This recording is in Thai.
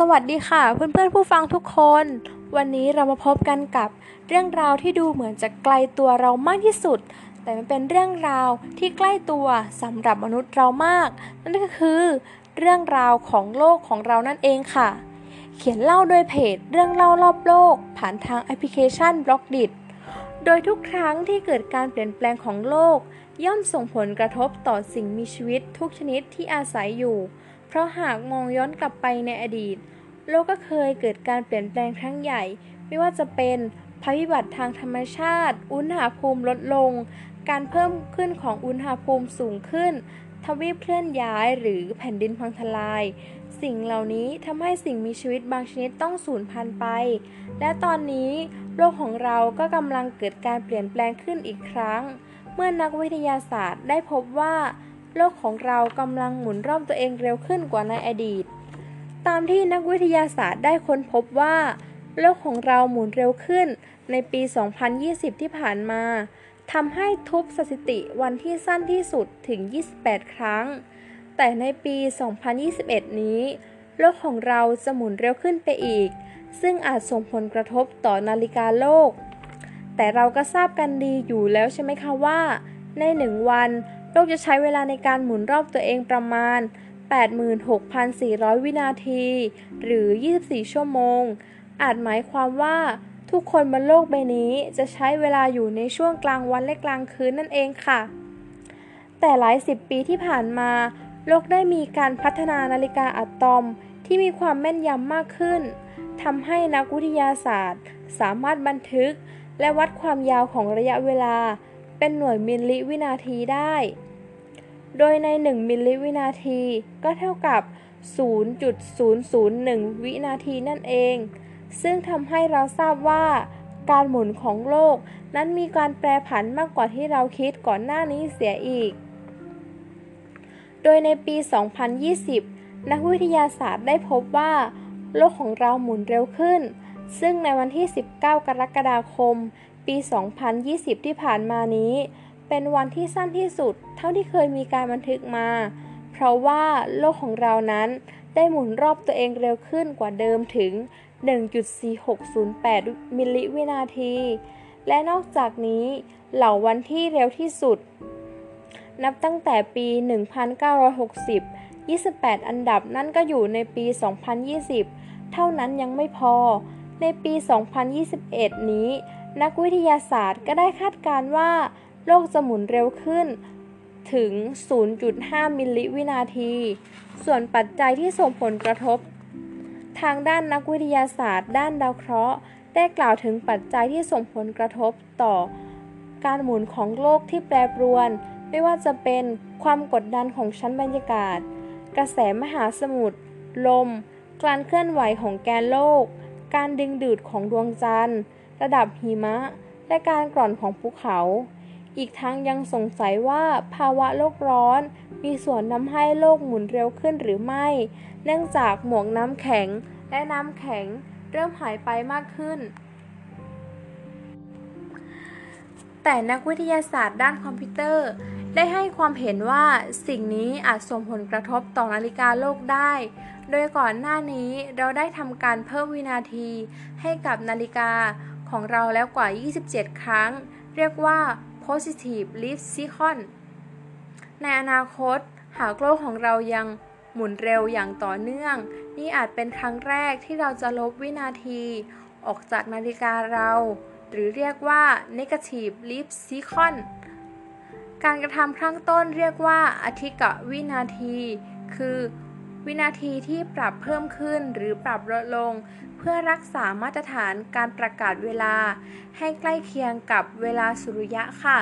สวัสดีค่ะ เพื่อนๆผู้ฟังทุกคน วันนี้เรามาพบกันกับเรื่องราวที่ดูเหมือนจะไกลตัวเรามากที่สุด แต่มันเป็นเรื่องราวที่ใกล้ตัวสำหรับมนุษย์เรามาก นั่นก็คือเรื่องราวของโลกของเรานั่นเองค่ะ เขียนเล่าโดยเพจเรื่องเล่ารอบโลก ผ่านทางแอปพลิเคชัน Blockdit โดยทุกครั้งที่เกิดการเปลี่ยนแปลงของโลก ย่อมส่งผลกระทบต่อสิ่งมีชีวิตทุกชนิดที่อาศัยอยู่ เพราะหากมองย้อนกลับไปในอดีต โลกก็เคยเกิดการเปลี่ยนแปลงครั้งใหญ่ ไม่ว่าจะเป็นภัยพิบัติทางธรรมชาติ อุณหภูมิลดลง การเพิ่มขึ้นของอุณหภูมิสูงขึ้น ทวีปเคลื่อนย้ายหรือแผ่นดินพังทลาย สิ่งเหล่านี้ทำให้สิ่งมีชีวิตบางชนิดต้องสูญพันธุ์ไป และตอนนี้โลกของเราก็กำลังเกิดการเปลี่ยนแปลงขึ้นอีกครั้ง เมื่อนักวิทยาศาสตร์ได้พบว่า โลกของเรากำลังหมุนรอบตัวเองเร็วขึ้นกว่าในอดีต ตามที่นักวิทยาศาสตร์ได้ค้นพบว่า โลกของเราหมุนเร็วขึ้นในปี 2020 ที่ผ่านมาทำให้ทุบสถิติวันที่สั้นที่สุดถึง 28 ครั้ง แต่ในปี 2021 นี้ โลกของเราจะหมุนเร็วขึ้นไปอีก ซึ่งอาจส่งผลกระทบต่อนาฬิกาโลก แต่เราก็ทราบกันดีอยู่แล้วใช่ไหมคะว่า ในหนึ่งวัน โลกจะใช้เวลาในการหมุนรอบตัวเองประมาณ 86,400 วินาที หรือ 24 ชั่วโมง อาจหมายความว่าทุกคนบนโลกใบนี้จะใช้เวลาอยู่ในช่วงกลางวันและกลางคืนนั่นเองค่ะ แต่หลายสิบปีที่ผ่านมา โลกได้มีการพัฒนานาฬิกาอะตอมที่มีความแม่นยำมากขึ้นทำให้นักวิทยาศาสตร์ สามารถบันทึก และวัดความยาวของระยะเวลา เป็นหน่วยมิลลิวินาทีได้ โดยใน 1 มิลลิวินาที ก็เท่ากับ 0.001 วินาทีนั่นเอง ซึ่งทำให้เราทราบว่า การหมุนของโลกนั้นมีการแปรผันมากกว่าที่เราคิดก่อนหน้านี้เสียอีก โดยในปี 2020 นักวิทยาศาสตร์ได้พบว่า โลกของเราหมุนเร็วขึ้น ซึ่งในวันที่ 19 กรกฎาคม ปี 2020 ที่ผ่านมานี้ เป็นวันที่สั้นที่สุด เท่าที่เคยมีการบันทึกมา เพราะว่าโลกของเรานั้นได้หมุนรอบตัวเองเร็วขึ้นกว่าเดิมถึง 1.4608 มิลลิวินาที และนอกจากนี้เหล่าวันที่เร็วที่สุด นับตั้งแต่ปี 1960 28 อันดับนั่นก็อยู่ในปี 2020 เท่านั้นยังไม่พอ ในปี 2021 นี้ นักวิทยาศาสตร์ก็ได้คาดการว่า โลกจะหมุนเร็วขึ้นถึง 0.5 มิลลิวินาที ส่วนปัจจัยที่ส่งผลกระทบ ทางด้านนักวิทยาศาสตร์ ด้านดาวเคราะห์ ได้กล่าวถึงปัจจัยที่ส่งผลกระทบต่อ การหมุนของโลกที่แปรปรวน ไม่ว่าจะเป็นความกดดันของชั้นบรรยากาศ กระแสมหาสมุทร ลม การเคลื่อนไหวของแกนโลก การดึงดูดของดวงจันทร์ ระดับหิมะ และการกร่อนของภูเขา อีกทั้งยังสงสัยว่าภาวะโลกร้อน มีส่วนทำให้โลกหมุนเร็วขึ้นหรือไม่ เนื่องจากหมวกน้ำแข็งและน้ำแข็งเริ่มหายไปมากขึ้น แต่นักวิทยาศาสตร์ด้านคอมพิวเตอร์ ได้ให้ความเห็นว่าสิ่งนี้อาจส่งผลกระทบต่อนาฬิกาโลกได้ โดยก่อนหน้านี้เราได้ทำการเพิ่มวินาทีให้กับนาฬิกาของเราแล้วกว่า 27 ครั้ง เรียกว่า positive leap cycle ในอนาคต หากโลกของเรายังหมุนเร็วอย่างต่อเนื่อง นี่อาจเป็นครั้งแรกที่เราจะลบวินาที ออกจากนาฬิกาเรา หรือเรียกว่า negative leap cycle การกระทำครั้งต้นเรียกว่าอธิกะวินาที คือ วินาทีที่ปรับเพิ่มขึ้นหรือปรับลดลง เพื่อรักษามาตรฐานการประกาศเวลา ให้ใกล้เคียงกับเวลาสุริยะค่ะ